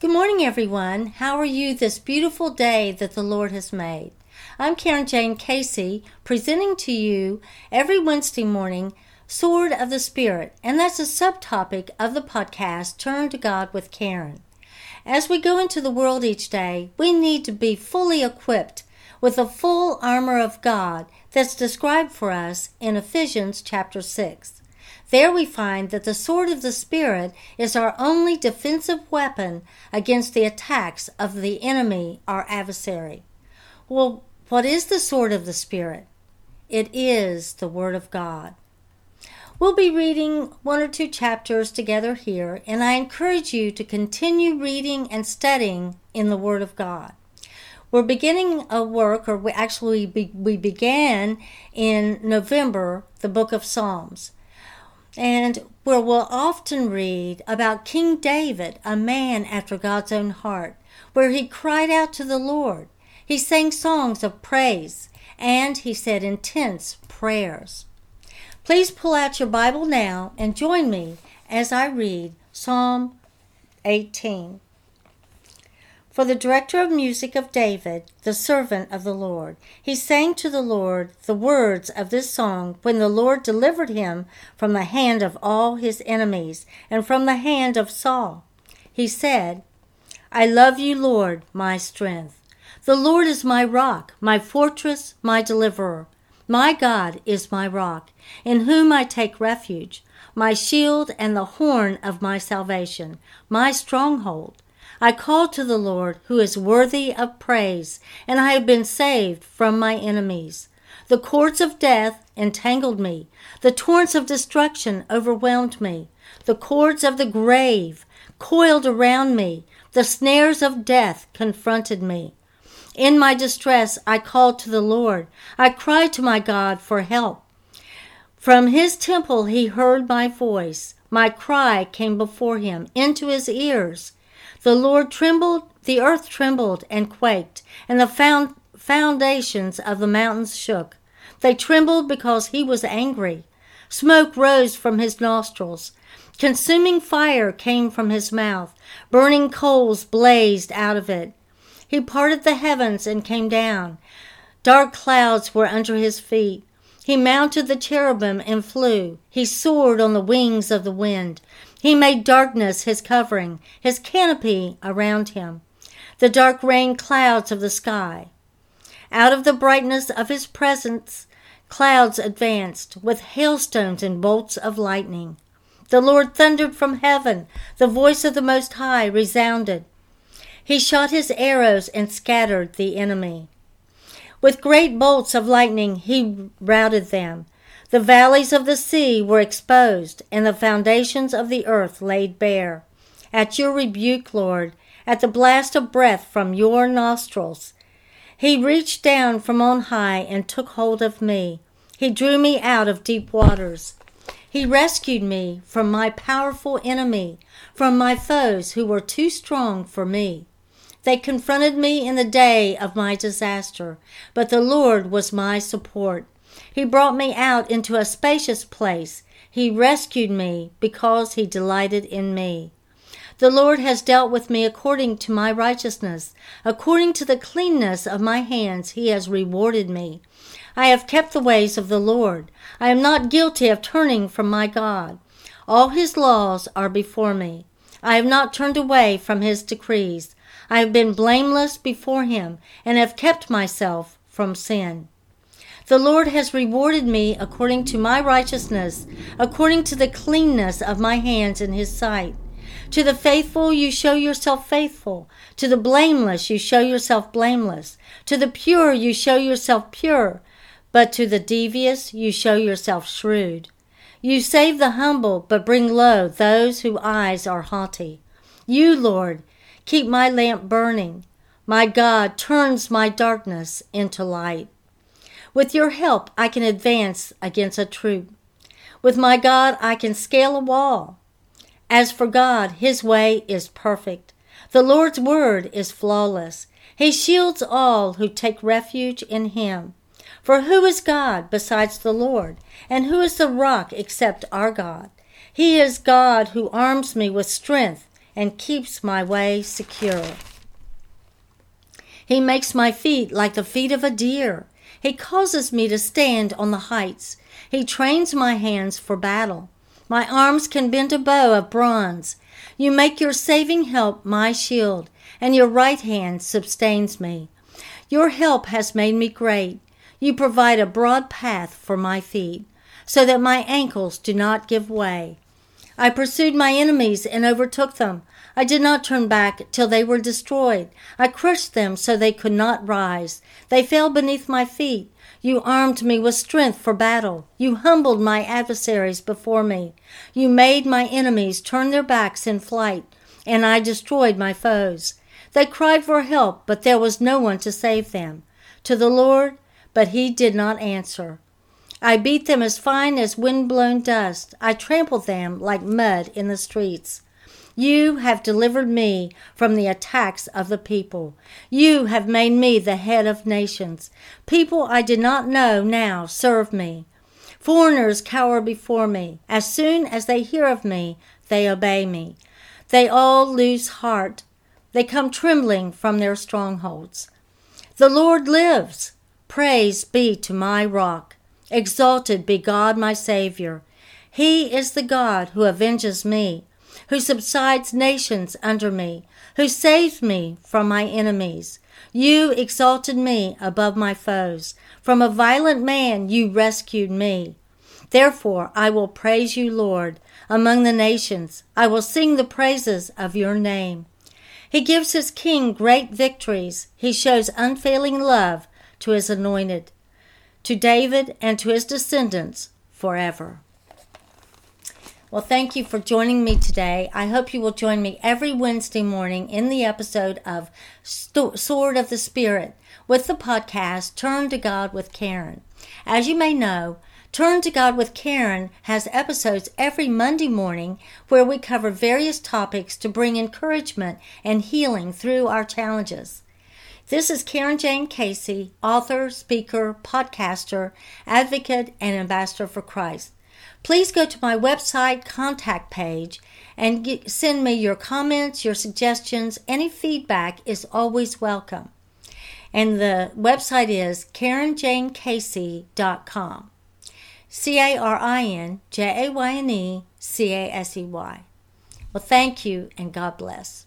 Good morning, everyone. How are you this beautiful day that the Lord has made? I'm Carin Jayne Casey, presenting to you every Wednesday morning Sword of the Spirit, and that's a subtopic of the podcast Turn to God with Carin. As we go into the world each day, we need to be fully equipped with the full armor of God that's described for us in Ephesians chapter 6. There we find that the sword of the Spirit is our only defensive weapon against the attacks of the enemy, our adversary. Well, what is the sword of the Spirit? It is the Word of God. We'll be reading one or two chapters together here, and I encourage you to continue reading and studying in the Word of God. We're beginning a work, or we actually we began in November, the book of Psalms and where we'll often read about King David, a man after God's own heart, where he cried out to the Lord. He sang songs of praise, and he said intense prayers. Please pull out your Bible now and join me as I read Psalm 18 for the director of music of David, the servant of the Lord. He sang to the Lord the words of this song when the Lord delivered him from the hand of all his enemies and from the hand of Saul. He said, I love you, Lord, my strength. The Lord is my rock, my fortress, my deliverer. My God is my rock, in whom I take refuge, my shield and the horn of my salvation, my stronghold. I called to the Lord, who is worthy of praise, and I have been saved from my enemies. The cords of death entangled me, the torrents of destruction overwhelmed me, the cords of the grave coiled around me, the snares of death confronted me. In my distress, I called to the Lord. I cried to my God for help. From his temple, he heard my voice. My cry came before him into his ears. The Lord trembled, the earth trembled and quaked, and the found, foundations of the mountains shook. They trembled because he was angry. Smoke rose from his nostrils. Consuming fire came from his mouth. Burning coals blazed out of it. He parted the heavens and came down. Dark clouds were under his feet. He mounted the cherubim and flew. He soared on the wings of the wind. He made darkness his covering, his canopy around him, the dark rain clouds of the sky. Out of the brightness of his presence, clouds advanced with hailstones and bolts of lightning. The Lord thundered from heaven, the voice of the Most High resounded. He shot his arrows and scattered the enemy. With great bolts of lightning he routed them. The valleys of the sea were exposed, and the foundations of the earth laid bare. At your rebuke, Lord, at the blast of breath from your nostrils, he reached down from on high and took hold of me. He drew me out of deep waters. He rescued me from my powerful enemy, from my foes who were too strong for me. They confronted me in the day of my disaster, but the Lord was my support. He brought me out into a spacious place. He rescued me because he delighted in me. The Lord has dealt with me according to my righteousness. According to the cleanness of my hands, he has rewarded me. I have kept the ways of the Lord. I am not guilty of turning from my God. All his laws are before me. I have not turned away from his decrees. I have been blameless before him and have kept myself from sin. The Lord has rewarded me according to my righteousness, according to the cleanness of my hands in his sight. To the faithful you show yourself faithful. To the blameless you show yourself blameless. To the pure you show yourself pure. But to the devious you show yourself shrewd. You save the humble, but bring low those whose eyes are haughty. You, Lord, keep my lamp burning. My God turns my darkness into light. With your help, I can advance against a troop. With my God, I can scale a wall. As for God, his way is perfect. The Lord's word is flawless. He shields all who take refuge in him. For who is God besides the Lord? And who is the rock except our God? He is God who arms me with strength and keeps my way secure. He makes my feet like the feet of a deer. He causes me to stand on the heights. He trains my hands for battle. My arms can bend a bow of bronze. You make your saving help my shield, and your right hand sustains me. Your help has made me great. You provide a broad path for my feet, so that my ankles do not give way. I pursued my enemies and overtook them. I did not turn back till they were destroyed. I crushed them so they could not rise. They fell beneath my feet. You armed me with strength for battle. You humbled my adversaries before me. You made my enemies turn their backs in flight, and I destroyed my foes. They cried for help, but there was no one to save them. To the Lord, but he did not answer. I beat them as fine as wind-blown dust. I trampled them like mud in the streets. You have delivered me from the attacks of the people. You have made me the head of nations. People I did not know now serve me. Foreigners cower before me. As soon as they hear of me, they obey me. They all lose heart. They come trembling from their strongholds. The Lord lives. Praise be to my rock. Exalted be God my Savior. He is the God who avenges me who subsides nations under me, who saves me from my enemies. You exalted me above my foes. From a violent man you rescued me. Therefore I will praise you, Lord, among the nations. I will sing the praises of your name. He gives his king great victories. He shows unfailing love to his anointed, to David and to his descendants forever. Well, thank you for joining me today. I hope you will join me every Wednesday morning in the episode of Sword of the Spirit with the podcast Turn to God with Carin. As you may know, Turn to God with Carin has episodes every Monday morning where we cover various topics to bring encouragement and healing through our challenges. This is Carin Jayne Casey, author, speaker, podcaster, advocate, and ambassador for Christ please go to my website contact page and get, send me your comments, your suggestions. Any feedback is always welcome. And the website is CarinJayneCasey.com. C A R I N J A Y N E C A S E Y. Well, thank you and God bless.